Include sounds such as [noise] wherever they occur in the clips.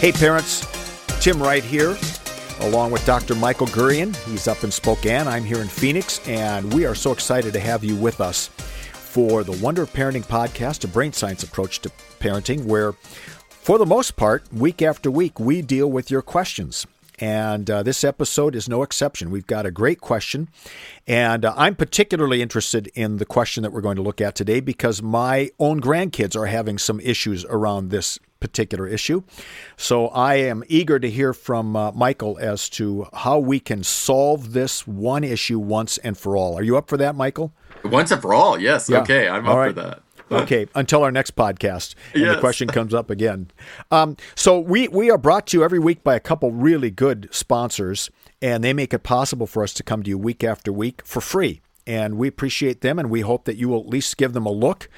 Hey, parents, Tim Wright here, along with Dr. Michael Gurian. He's up in Spokane. I'm here in Phoenix, and we are so excited to have you with us for the Wonder of Parenting podcast, a brain science approach to parenting, where, for the most part, week after week, we deal with your questions. And uh, this episode is no exception. We've got a great question. And uh, I'm particularly interested in the question that we're going to look at today because my own grandkids are having some issues around this particular issue. So I am eager to hear from uh, Michael as to how we can solve this one issue once and for all. Are you up for that, Michael? Once and for all, yes. Yeah. Okay, I'm up All right. for that. okay, until our next podcast, and the question comes up again. Um, so we we are brought to you every week by a couple really good sponsors, and they make it possible for us to come to you week after week for free. And we appreciate them, and we hope that you will at least give them a look.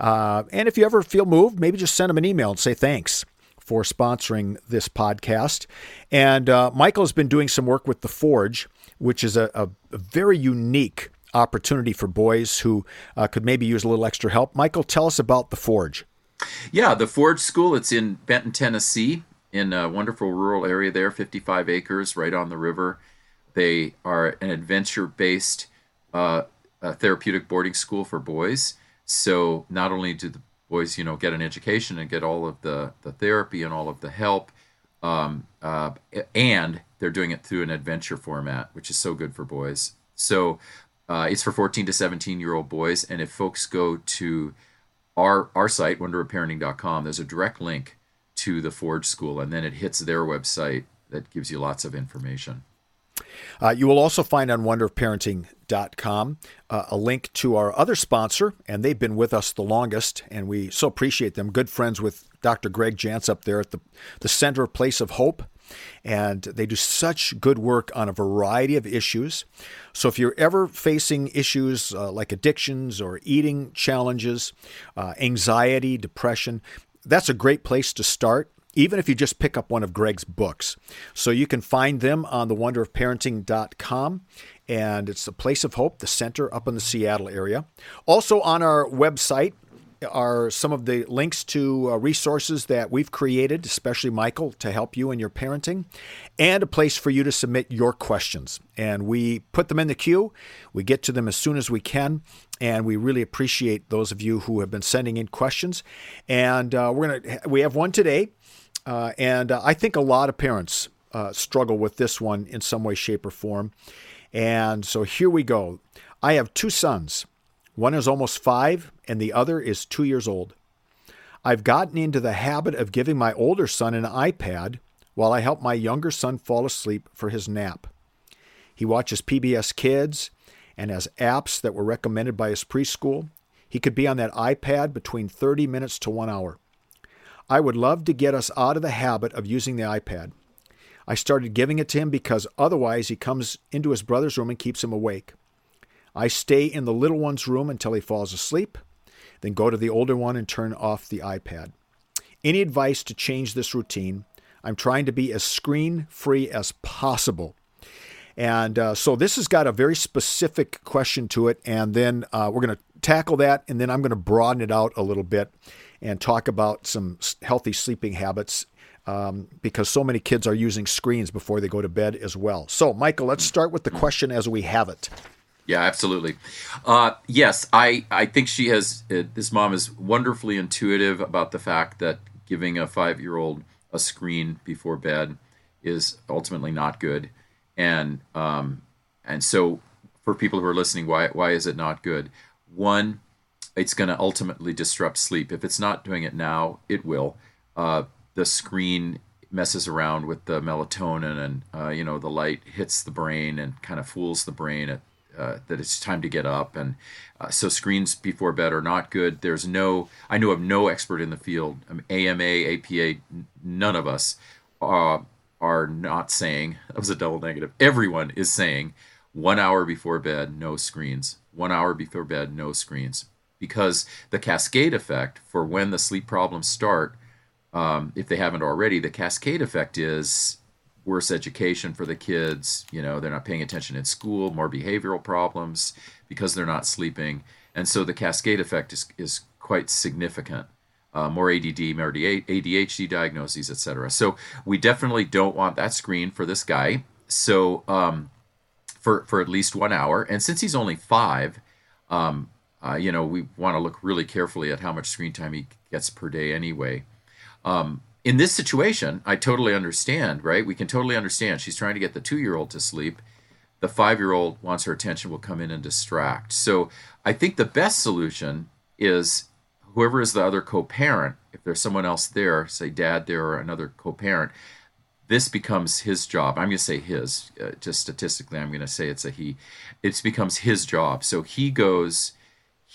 Uh, and if you ever feel moved, maybe just send them an email and say thanks for sponsoring this podcast. And uh, Michael has been doing some work with The Forge, which is a, a, very unique opportunity for boys who uh, could maybe use a little extra help. Michael, tell us about The Forge. Yeah, the Forge School. It's in Benton, Tennessee, in a wonderful rural area there, 55 acres, right on the river. They are an adventure-based uh, uh, therapeutic boarding school for boys. So not only do the boys, you know, get an education and get all of the the therapy and all of the help, um, uh, and they're doing it through an adventure format, which is so good for boys. So uh, it's for 14 to 17 year old boys, and if folks go to our our site wonderofparenting.com there's a direct link to the forge school and then it hits their website that gives you lots of information Uh, you will also find on wonderofparenting.com uh, a link to our other sponsor, and they've been with us the longest, and we so appreciate them. Good friends with Dr. Greg Jantz up there at the, the Center of Place of Hope, and they do such good work on a variety of issues. So if you're ever facing issues uh, like addictions or eating challenges, uh, anxiety, depression, that's a great place to start even if you just pick up one of Greg's books. So you can find them on the wonderofparenting.com and it's the place of hope, the center up in the Seattle area. Also on our website are some of the links to uh, resources that we've created, especially Michael, to help you in your parenting, and a place for you to submit your questions. And we put them in the queue. We get to them as soon as we can, and we really appreciate those of you who have been sending in questions. And uh, we're gonna we have one today, uh, and uh, I think a lot of parents uh, struggle with this one in some way, shape, or form. And so here we go. I have two sons. One is almost five, and the other is two years old. I've gotten into the habit of giving my older son an iPad while I help my younger son fall asleep for his nap. He watches PBS Kids and has apps that were recommended by his preschool. He could be on that iPad between 30 minutes to one hour. I would love to get us out of the habit of using the iPad. I started giving it to him because otherwise he comes into his brother's room and keeps him awake. I stay in the little one's room until he falls asleep, then go to the older one and turn off the iPad. Any advice to change this routine? I'm trying to be as screen free as possible. And uh, so this has got a very specific question to it. And then uh, we're going to tackle that. And then I'm going to broaden it out a little bit and talk about some healthy sleeping habits um, because so many kids are using screens before they go to bed as well. So, Michael, let's start with the question as we have it. Yeah, absolutely. Uh, yes, I, I think she has, uh, this mom is wonderfully intuitive about the fact that giving a five year old a screen before bed is ultimately not good. And, um, and so for people who are listening, why, why is it not good? One, it's going to ultimately disrupt sleep. If it's not doing it now, it will. Uh, the screen messes around with the melatonin and uh, you know the light hits the brain and kind of fools the brain at, uh, that it's time to get up and uh, so screens before bed are not good there's no i know of no expert in the field mean, ama apa none of us uh, are not saying [laughs] that was a double negative everyone is saying one hour before bed no screens one hour before bed no screens because the cascade effect for when the sleep problems start um, if they haven't already, the cascade effect is worse education for the kids. You know, they're not paying attention in school, more behavioral problems because they're not sleeping. And so the cascade effect is, is quite significant. Uh, more ADD, more ADHD diagnoses, etc. So we definitely don't want that screen for this guy. So um, for for at least one hour, and since he's only five, um, uh, you know, we want to look really carefully at how much screen time he gets per day anyway. Um, in this situation, I totally understand, right? We can totally understand. She's trying to get the two year old to sleep. The five year old wants her attention, will come in and distract. So I think the best solution is whoever is the other co parent, if there's someone else there, say dad there or another co parent, this becomes his job. I'm going to say his, uh, just statistically, I'm going to say it's a he. It becomes his job. So he goes,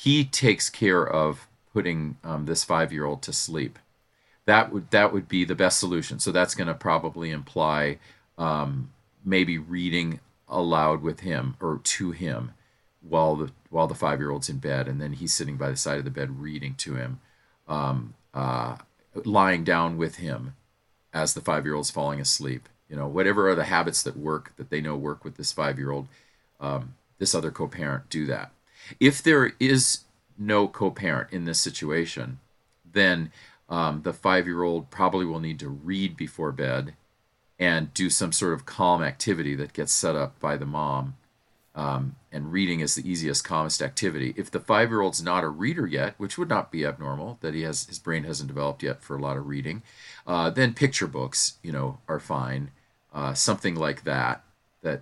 he takes care of putting um, this five year old to sleep that would that would be the best solution. So that's going to probably imply um, maybe reading aloud with him or to him while the while the five year old's in bed, and then he's sitting by the side of the bed reading to him, um, uh, lying down with him as the five year old's falling asleep. You know, whatever are the habits that work that they know work with this five year old, um, this other co parent do that. If there is no co parent in this situation, then um, the five year old probably will need to read before bed and do some sort of calm activity that gets set up by the mom. Um, and reading is the easiest, calmest activity. If the five year old's not a reader yet, which would not be abnormal, that he has his brain hasn't developed yet for a lot of reading, uh, then picture books, you know, are fine. Uh, something like that that that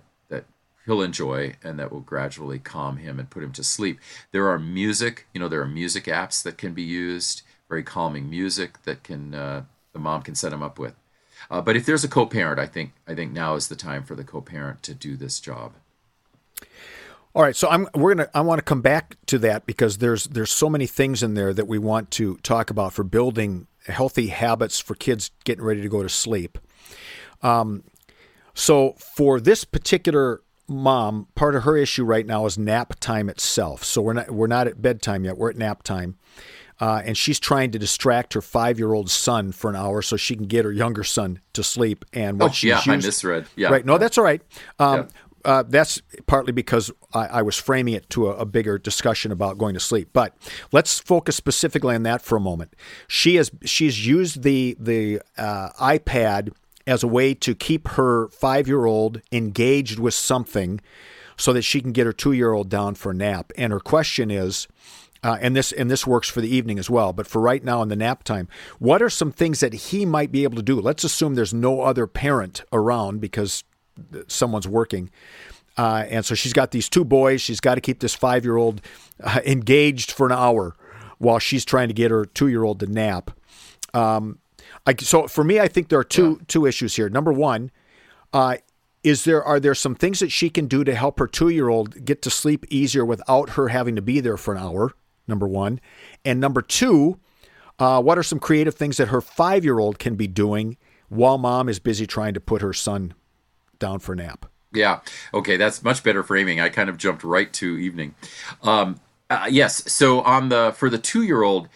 he'll enjoy and that will gradually calm him and put him to sleep. There are music, you know, there are music apps that can be used very calming music that can uh, the mom can set him up with. Uh, but if there's a co-parent, I think I think now is the time for the co-parent to do this job. All right, so I'm we're gonna I want to come back to that because there's there's so many things in there that we want to talk about for building healthy habits for kids getting ready to go to sleep. Um, so for this particular mom, part of her issue right now is nap time itself. So we're not we're not at bedtime yet. We're at nap time uh, and she's trying to distract her five-year-old son for an hour so she can get her younger son to sleep. And what oh, she's yeah, used, I misread. Yeah, right. No, that's all right. Um, yeah. Uh, that's partly because I, I, was framing it to a, a, bigger discussion about going to sleep. But let's focus specifically on that for a moment. She has she's used the the uh, iPad as a way to keep her five year old engaged with something, so that she can get her two year old down for a nap. And her question is, uh, and this and this works for the evening as well. But for right now in the nap time, what are some things that he might be able to do? Let's assume there's no other parent around because someone's working. Uh, and so she's got these two boys. She's got to keep this five year old uh, engaged for an hour while she's trying to get her two year old to nap. Um, I, so for me, I think there are two yeah. two issues here. Number one, uh, is there are there some things that she can do to help her two year old get to sleep easier without her having to be there for an hour? number one. And number two, uh, what are some creative things that her five year old can be doing while mom is busy trying to put her son down for a nap? Yeah. Okay. That's much better framing. I kind of jumped right to evening. Um, uh, yes. So on the for the two year old,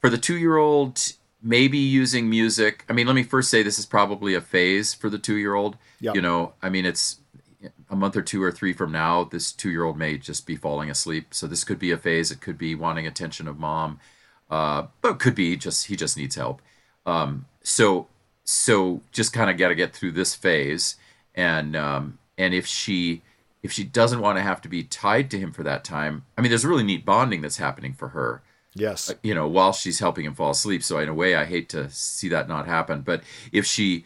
for the two year old, maybe using music. I mean, let me first say this is probably a phase for the two year old. Yep. You know, I mean, it's a month or two or three from now, this two year old may just be falling asleep. So this could be a phase. It could be wanting attention of mom, uh, but it could be just he just needs help. Um, so so just kind of got to get through this phase, and um, and if she if she doesn't want to have to be tied to him for that time, I mean, there's really neat bonding that's happening for her. Yes, uh, you know, while she's helping him fall asleep. So in a way, I hate to see that not happen. But if she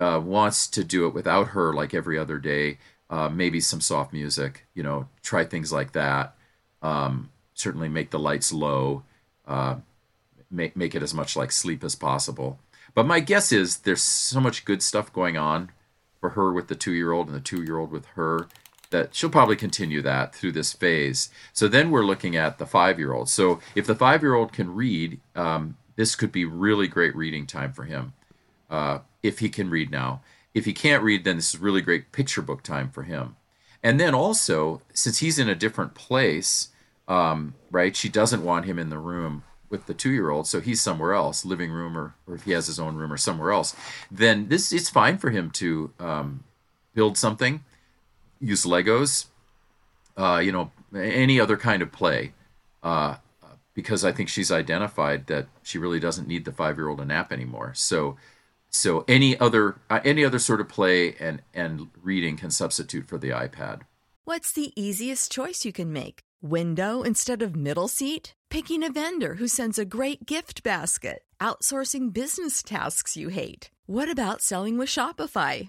uh, wants to do it without her, like every other day, uh, maybe some soft music, you know, try things like that. Um, certainly make the lights low, uh, make, make it as much like sleep as possible. But my guess is there's so much good stuff going on for her with the two year old and the two year old with her that she'll probably continue that through this phase. So then we're looking at the five year old. So if the five year old can read, um, this could be really great reading time for him uh, if he can read now. If he can't read, then this is really great picture book time for him. And then also, since he's in a different place, um, right, she doesn't want him in the room with the two year old, so he's somewhere else, living room or, or if he has his own room or somewhere else, then this it's fine for him to um, build something, use Legos, uh, you know, any other kind of play. Uh, because I think she's identified that she really doesn't need the five year old a nap anymore. So, so any other uh, any other sort of play and and reading can substitute for the iPad. What's the easiest choice you can make? Window instead of middle seat? Picking a vendor who sends a great gift basket? Outsourcing business tasks you hate? What about selling with Shopify?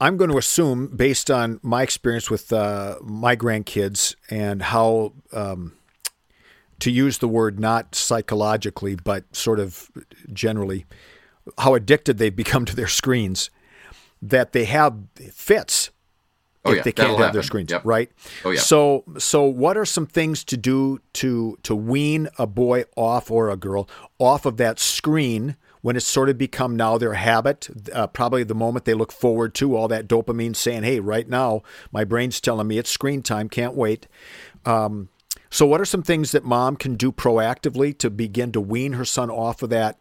I'm going to assume, based on my experience with uh, my grandkids and how, um, to use the word not psychologically, but sort of generally, how addicted they've become to their screens, that they have fits Oh, if yeah, they can't have their screens, Yep. right? Oh, yeah. So, so what are some things to do to to wean a boy off or a girl off of that screen when it's sort of become now their habit? Uh, probably the moment they look forward to all that dopamine saying, "Hey, right now my brain's telling me it's screen time. Can't wait." Um, so, what are some things that mom can do proactively to begin to wean her son off of that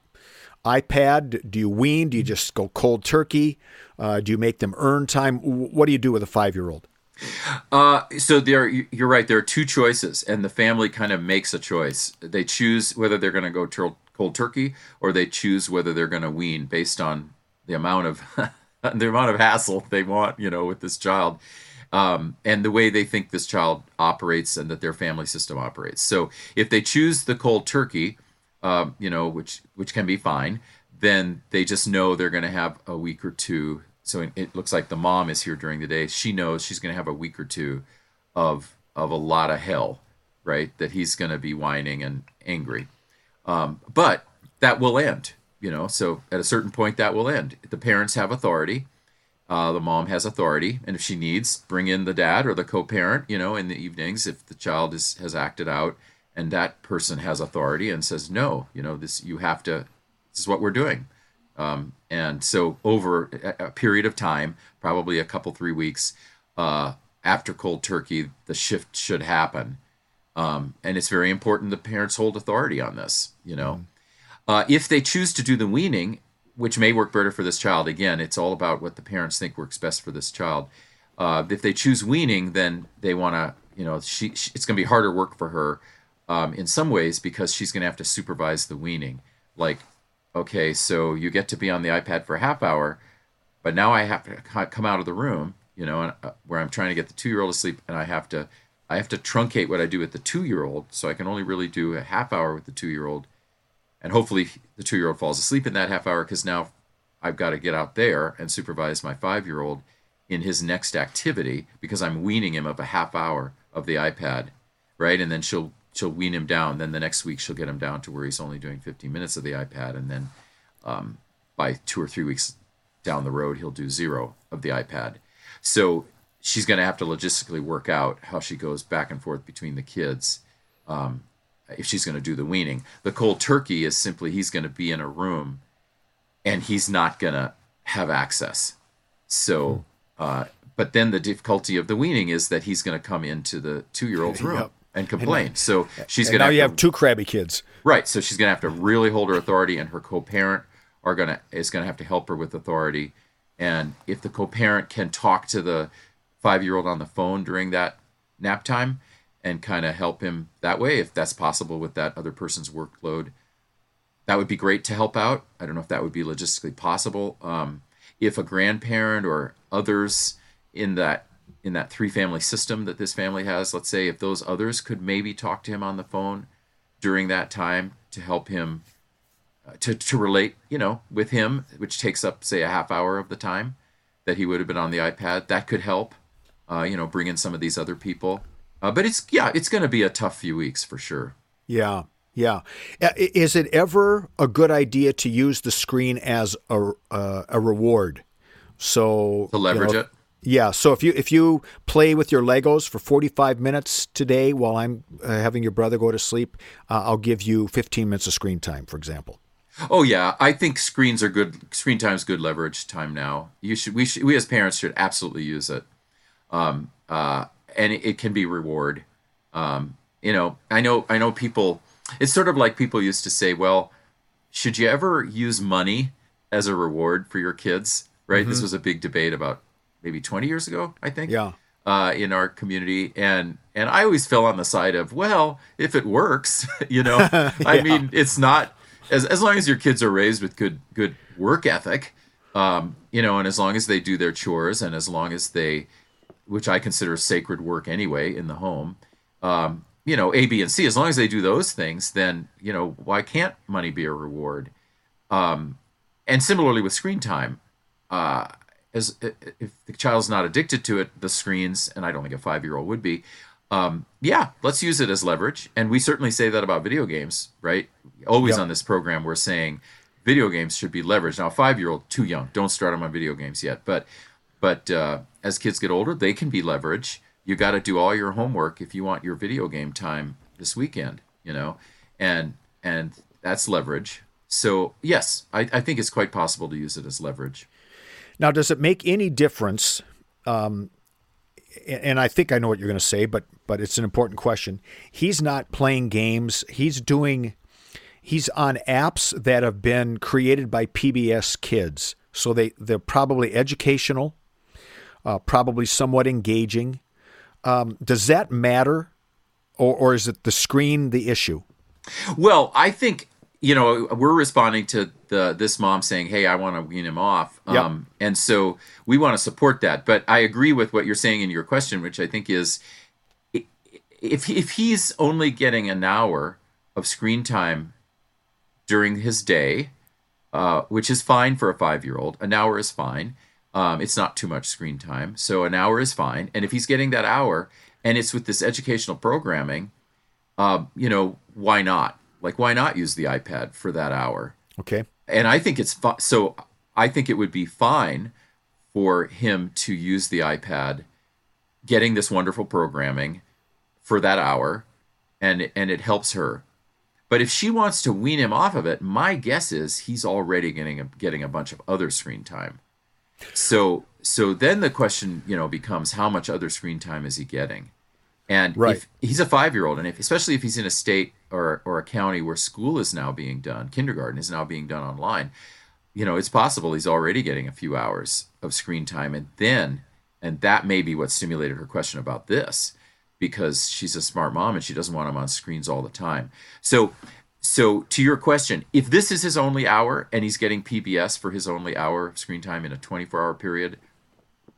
iPad? Do you wean? Do you just go cold turkey? Uh, do you make them earn time? What do you do with a five year old? Uh, so there, you're right. There are two choices, and the family kind of makes a choice. They choose whether they're going to go tur- cold turkey, or they choose whether they're going to wean based on the amount of [laughs] the amount of hassle they want, you know, with this child, um, and the way they think this child operates and that their family system operates. So if they choose the cold turkey, um, you know, which which can be fine, then they just know they're going to have a week or two. So it, looks like the mom is here during the day. She knows she's going to have a week or two of of a lot of hell, right? That he's going to be whining and angry. Um, but that will end, you know. So at a certain point, that will end. The parents have authority. Uh, the mom has authority, and if she needs, bring in the dad or the co-parent, you know, in the evenings if the child is has acted out, and that person has authority and says, no, you know, this you have to. This is what we're doing. Um, and so over a, period of time, probably a couple three weeks uh, after cold turkey, the shift should happen. Um, and it's very important the parents hold authority on this. You know, uh, if they choose to do the weaning, which may work better for this child, again, it's all about what the parents think works best for this child. Uh, if they choose weaning, then they want to, you know, she, she it's going to be harder work for her um, in some ways because she's going to have to supervise the weaning. Like, okay, so you get to be on the iPad for a half hour, but now I have to come out of the room, you know, and, uh, where I'm trying to get the two year old to sleep, and I have to, I have to truncate what I do with the two year old, so I can only really do a half hour with the two year old, and hopefully the two year old falls asleep in that half hour because now I've got to get out there and supervise my five year old in his next activity because I'm weaning him of a half hour of the iPad, right? And then she'll she'll wean him down. Then the next week she'll get him down to where he's only doing 15 minutes of the iPad, and then um, by two or three weeks down the road he'll do zero of the iPad. So she's going to have to logistically work out how she goes back and forth between the kids um, if she's going to do the weaning. The cold turkey is simply he's going to be in a room and he's not going to have access. So, uh, but then the difficulty of the weaning is that he's going to come into the two year old's room. Yep. and complain. And, so she's going to now you have two crabby kids, right? So she's going to have to really hold her authority, and her co-parent are going to is going to have to help her with authority. And if the co-parent can talk to the five-year-old on the phone during that nap time and kind of help him that way, if that's possible with that other person's workload, that would be great to help out. I don't know if that would be logistically possible. Um, if a grandparent or others in that in that three family system that this family has, let's say if those others could maybe talk to him on the phone during that time to help him uh, to to relate, you know, with him, which takes up say a half hour of the time that he would have been on the iPad, that could help. Uh, you know, bring in some of these other people. Uh, but it's yeah, it's going to be a tough few weeks for sure. Yeah, yeah. Is it ever a good idea to use the screen as a uh, a reward? So to leverage you know, it. Yeah. So if you if you play with your Legos for 45 minutes today while I'm uh, having your brother go to sleep, uh, I'll give you 15 minutes of screen time, for example. Oh yeah, I think screens are good. Screen time is good leverage time now. You should we should we as parents should absolutely use it, um, uh, and it, it, can be reward. Um, you know, I know I know people it's sort of like people used to say, well, should you ever use money as a reward for your kids? Right? Mm-hmm. This was a big debate about maybe 20 years ago, I think. Yeah. Uh, in our community, and and I always fell on the side of, well, if it works, [laughs] you know, [laughs] yeah. I mean, it's not as as long as your kids are raised with good good work ethic, um, you know, and as long as they do their chores, and as long as they, which I consider sacred work anyway in the home, um, you know A, B, and C. As long as they do those things, then you know why can't money be a reward? Um, and similarly with screen time, uh, as if the child's not addicted to it, the screens, and I don't think a five year old would be. Um, yeah, let's use it as leverage, and we certainly say that about video games, right? Always yep. on this program, we're saying video games should be leveraged. Now, a five year old too young, don't start them on video games yet, but but uh, as kids get older, they can be leverage you got to do all your homework if you want your video game time this weekend you know and and that's leverage so yes i, I think it's quite possible to use it as leverage now does it make any difference um, and I think I know what you're going to say, but but it's an important question. He's not playing games. He's doing he's on apps that have been created by PBS Kids. So they they're probably educational, uh, probably somewhat engaging. Um, does that matter, or, or is it the screen the issue? Well, I think you know we're responding to the this mom saying, "Hey, I want to wean him off," yep. um, and so we want to support that. But I agree with what you're saying in your question, which I think is if if he's only getting an hour of screen time during his day, uh, which is fine for a five year old, an hour is fine. Um, it's not too much screen time, so an hour is fine. And if he's getting that hour, and it's with this educational programming, uh, you know, why not? Like, why not use the iPad for that hour? Okay. And I think it's so. I think it would be fine for him to use the iPad, getting this wonderful programming for that hour, and and it helps her. But if she wants to wean him off of it, my guess is he's already getting a, getting a bunch of other screen time. So so then the question, you know, becomes how much other screen time is he getting? And right. if he's a five year old, and if especially if he's in a state or or a county where school is now being done, kindergarten is now being done online, you know, it's possible he's already getting a few hours of screen time, and then and that may be what stimulated her question about this, because she's a smart mom and she doesn't want him on screens all the time. So so to your question, if this is his only hour and he's getting PBS for his only hour of screen time in a 24 hour period,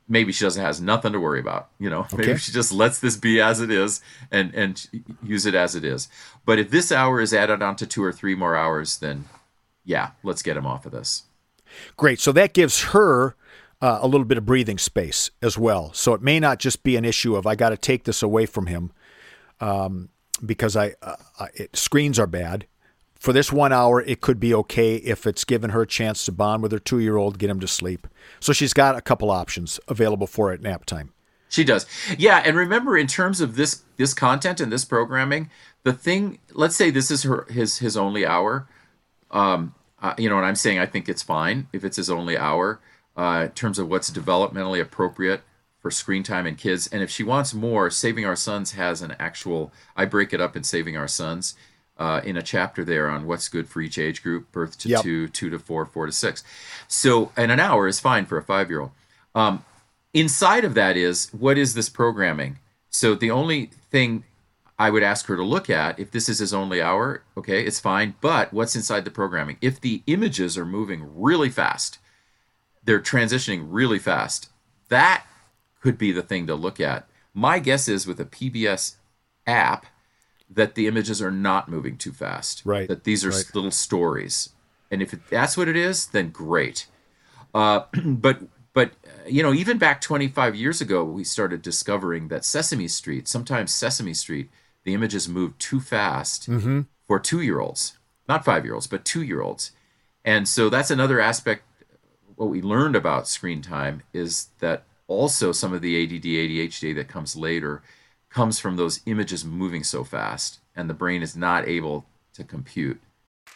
maybe she doesn't has nothing to worry about. You know, okay. maybe she just lets this be as it is and and use it as it is. But if this hour is added on to two or three more hours, then yeah, let's get him off of this. Great. So that gives her uh, a little bit of breathing space as well. So it may not just be an issue of I got to take this away from him um, because I, uh, it, screens are bad for this one hour, it could be okay if it's given her a chance to bond with her two year old, get him to sleep. So she's got a couple options available for her at nap time. She does. Yeah, and remember in terms of this this content and this programming, the thing let's say this is her his his only hour. Um uh, you know, and I'm saying I think it's fine if it's his only hour uh, in terms of what's developmentally appropriate for screen time and kids. And if she wants more, Saving Our Sons has an actual. I break it up in Saving Our Sons. Uh, in a chapter there on what's good for each age group birth to Yep. two, two to four, four to six. So, and an hour is fine for a five year old. Um, inside of that is what is this programming? So, the only thing I would ask her to look at, if this is his only hour, okay, it's fine. But what's inside the programming? If the images are moving really fast, they're transitioning really fast, that could be the thing to look at. My guess is with a PBS app that the images are not moving too fast. Right, That these are right. little stories. And if it, that's what it is, then great. Uh, [clears throat] but but uh, you know, even back 25 years ago, we started discovering that Sesame Street, sometimes Sesame Street, the images move too fast for two-year-olds, not five-year-olds, but two-year-olds. And so that's another aspect. What we learned about screen time is that also some of the ADD, ADHD that comes later comes from those images moving so fast, and the brain is not able to compute.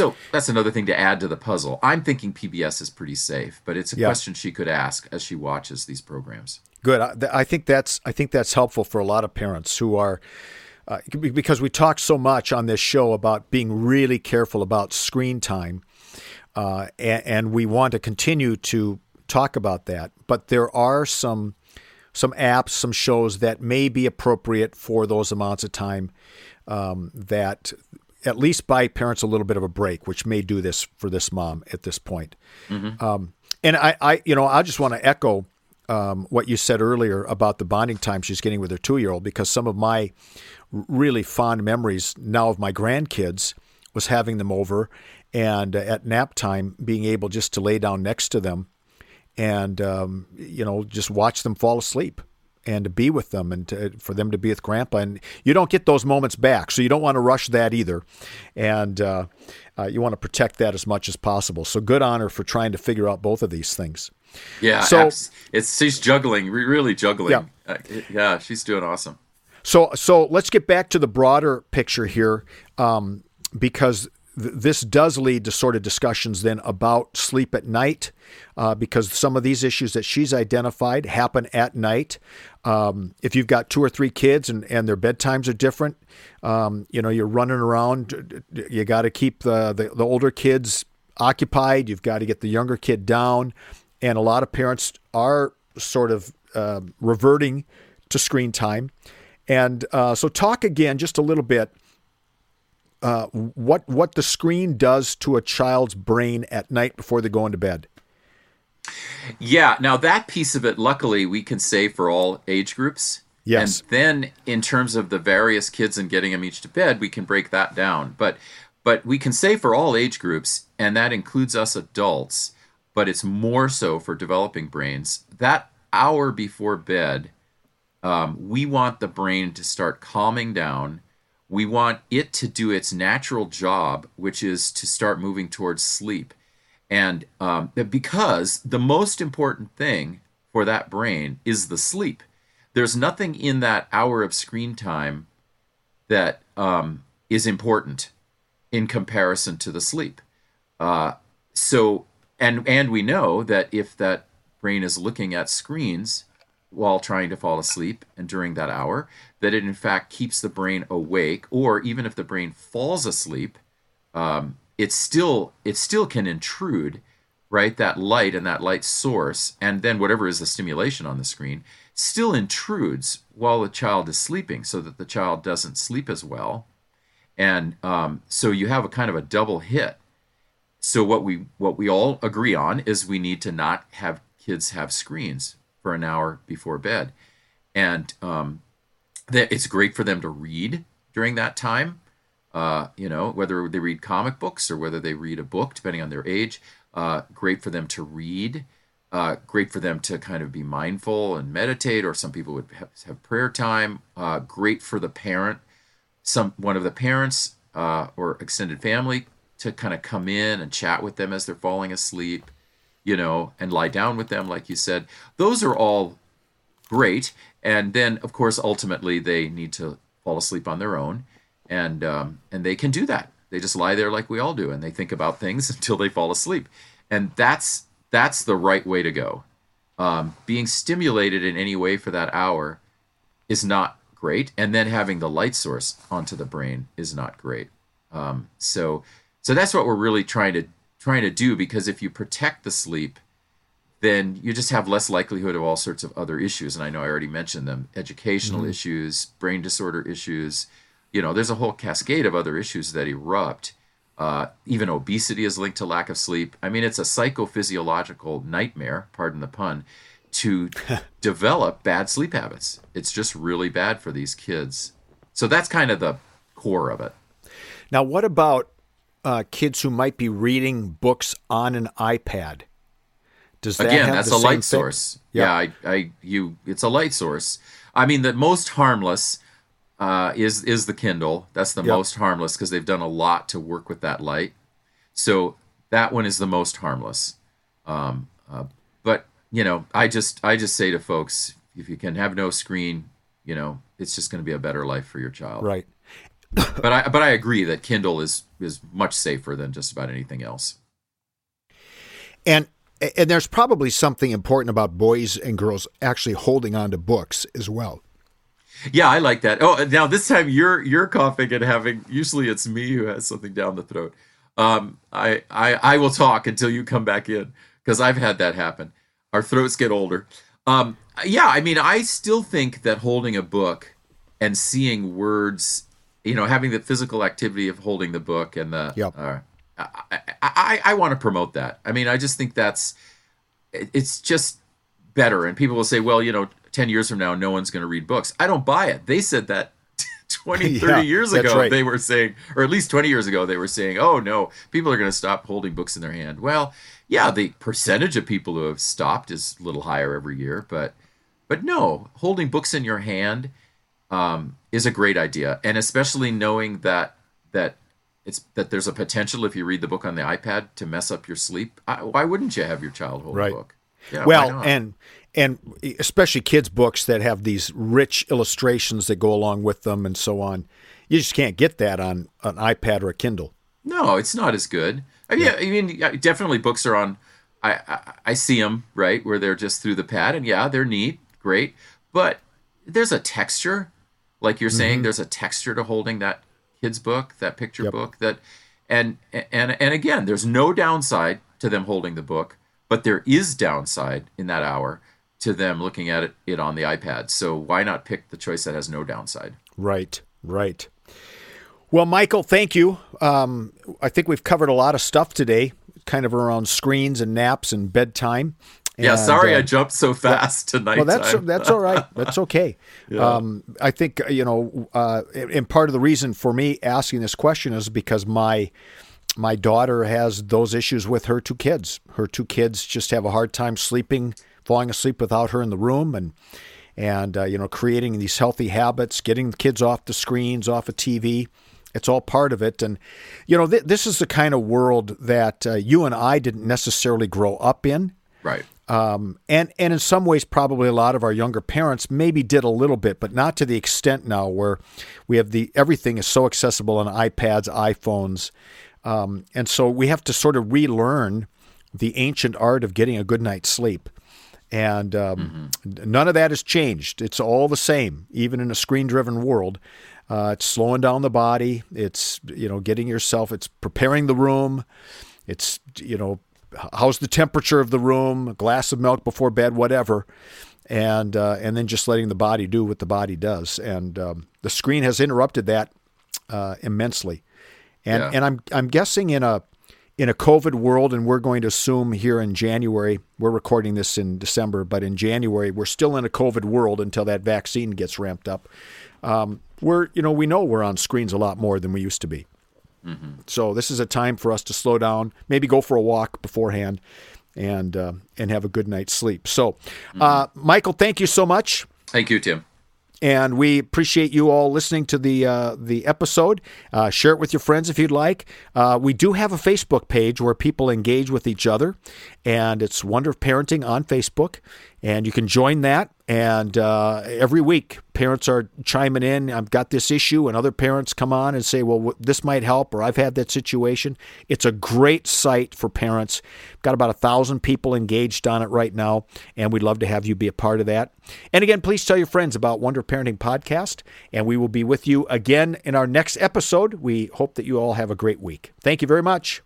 So that's another thing to add to the puzzle. I'm thinking PBS is pretty safe, but it's a Yeah. question she could ask as she watches these programs. Good. I, I think that's I think that's helpful for a lot of parents who are uh, because we talk so much on this show about being really careful about screen time, uh, and, and we want to continue to talk about that. But there are some some apps, some shows that may be appropriate for those amounts of time um, that at least buy parents a little bit of a break, which may do this for this mom at this point. Um, and I, I, you know, I just want to echo um, what you said earlier about the bonding time she's getting with her two-year-old, because some of my really fond memories now of my grandkids was having them over, and uh, at nap time being able just to lay down next to them, and um, you know just watch them fall asleep and to be with them and to, for them to be with grandpa and you don't get those moments back so you don't want to rush that either and uh, uh, you want to protect that as much as possible so good honor for trying to figure out both of these things Yeah, So- abs- it's she's juggling, really juggling. Yeah. Uh, yeah, she's doing awesome. So, so let's get back to the broader picture here, um, because th- this does lead to sort of discussions then about sleep at night, uh, because some of these issues that she's identified happen at night. Um, if you've got two or three kids and, and their bedtimes are different, um, you know, you're running around. You got to keep the, the the older kids occupied. You've got to get the younger kid down, and a lot of parents are sort of uh, reverting to screen time. And uh, so, talk again just a little bit. Uh, what what the screen does to a child's brain at night before they go into bed? Yeah, now that piece of it, luckily, we can say for all age groups. Yes. And then in terms of the various kids and getting them each to bed, we can break that down. But but we can say for all age groups, and that includes us adults, but it's more so for developing brains. That hour before bed, um, we want the brain to start calming down. We want it to do its natural job, which is to start moving towards sleep. And um, because the most important thing for that brain is the sleep. There's nothing in that hour of screen time that um, is important in comparison to the sleep. Uh, so, and and we know that if that brain is looking at screens while trying to fall asleep and during that hour, that it in fact keeps the brain awake, or even if the brain falls asleep, um, it still it still can intrude right that light and that light source and then whatever is the stimulation on the screen still intrudes while the child is sleeping so that the child doesn't sleep as well. And um, so you have a kind of a double hit. So what we what we all agree on is we need to not have kids have screens for an hour before bed and um, that it's great for them to read during that time uh, you know, whether they read comic books or whether they read a book, depending on their age. Uh, great for them to read. Uh, great for them to kind of be mindful and meditate, or some people would have, have prayer time. Uh, great for the parent, some one of the parents uh, or extended family to kind of come in and chat with them as they're falling asleep, you know, and lie down with them, like you said. Those are all great. And then, of course, ultimately they need to fall asleep on their own, and um, and they can do that. They just lie there like we all do, and they think about things [laughs] until they fall asleep, and that's that's the right way to go. Um, being stimulated in any way for that hour is not great, and then having the light source onto the brain is not great. Um, so so that's what we're really trying to trying to do because if you protect the sleep then you just have less likelihood of all sorts of other issues. And I know I already mentioned them educational Mm-hmm. issues, brain disorder issues. You know, there's a whole cascade of other issues that erupt. Uh, even obesity is linked to lack of sleep. I mean, it's a psychophysiological nightmare, pardon the pun, to [laughs] develop bad sleep habits. It's just really bad for these kids. So that's kind of the core of it. Now, what about uh, kids who might be reading books on an iPad? Does that again that's a light thing? source Yeah. yeah, I, I you it's a light source i mean the most harmless uh, is is the kindle that's the Yep. most harmless because they've done a lot to work with that light so that one is the most harmless um, uh, but you know i just i just say to folks if you can have no screen you know it's just going to be a better life for your child Right. But i but i agree that kindle is is much safer than just about anything else And and there's probably something important about boys and girls actually holding on to books as well. Yeah, I like that. Oh, now this time you're you're coughing and having. Usually it's me who has something down the throat. Um, I I I will talk until you come back in because I've had that happen. Our throats get older. Um, yeah, I mean, I still think that holding a book and seeing words, you know, having the physical activity of holding the book and the Yep. uh, I, I, I want to promote that. I mean, I just think that's it- it's just better. And people will say, well, you know, 10 years from now, no one's going to read books. I don't buy it. They said that [laughs] 20, [laughs] 30 Yeah, years ago. right. They were saying, or at least 20 years ago, they were saying, oh, no, people are going to stop holding books in their hand. Well, yeah, the percentage of people who have stopped is a little higher every year, but but no, holding books in your hand um, is a great idea, and especially knowing that that it's that there's a potential if you read the book on the iPad to mess up your sleep. I, why wouldn't you have your child hold Right. a book? Yeah, well, and and especially kids' books that have these rich illustrations that go along with them and so on. You just can't get that on an iPad or a Kindle. No, it's not as good. I mean, yeah. I mean, definitely books are on. I, I I see them right where they're just through the pad, and yeah, they're neat, great. But there's a texture, like you're Mm-hmm. saying, there's a texture to holding that kid's book, that picture Yep. book. That, and and and again, there's no downside to them holding the book, but there is downside in that hour to them looking at it, it on the iPad. So why not pick the choice that has no downside? Right, right. Well, Michael, thank you. Um, I think we've covered a lot of stuff today, kind of around screens and naps and bedtime. Yeah, And, sorry uh, I jumped so fast tonight. Well, that's that's all right. [laughs] That's okay. um, I think you know, uh, and part of the reason for me asking this question is because my my daughter has those issues with her two kids. Her two kids just have a hard time sleeping, falling asleep without her in the room, and and uh, you know, creating these healthy habits, getting the kids off the screens, off of TV. It's all part of it, and you know, th- this is the kind of world that uh, you and I didn't necessarily grow up in. right. Um, and and in some ways, probably a lot of our younger parents maybe did a little bit, but not to the extent now where we have the everything is so accessible on iPads, iPhones, um, and so we have to sort of relearn the ancient art of getting a good night's sleep. And um, none of that has changed. It's all the same, even in a screen-driven world. Uh, it's slowing down the body. It's you know getting yourself. It's preparing the room. It's you know how's the temperature of the room, a glass of milk before bed, whatever, and uh, and then just letting the body do what the body does. And um, the screen has interrupted that uh, immensely. And Yeah. and I'm I'm guessing in a in a COVID world, and we're going to assume here in January, we're recording this in December, but in January we're still in a COVID world until that vaccine gets ramped up. Um, we're you know we know we're on screens a lot more than we used to be. So this is a time for us to slow down, maybe go for a walk beforehand, and uh, and have a good night's sleep. So, uh, Michael, thank you so much. Thank you, Tim. And we appreciate you all listening to the uh, the episode. Uh, share it with your friends if you'd like. Uh, we do have a Facebook page where people engage with each other, and it's Wonder of Parenting on Facebook. And you can join that. And uh, every week, parents are chiming in. I've got this issue, and other parents come on and say, "Well, this might help," or "I've had that situation." It's a great site for parents. Got about a thousand people engaged on it right now, and we'd love to have you be a part of that. And again, please tell your friends about Wonder Parenting Podcast, and we will be with you again in our next episode. We hope that you all have a great week. Thank you very much.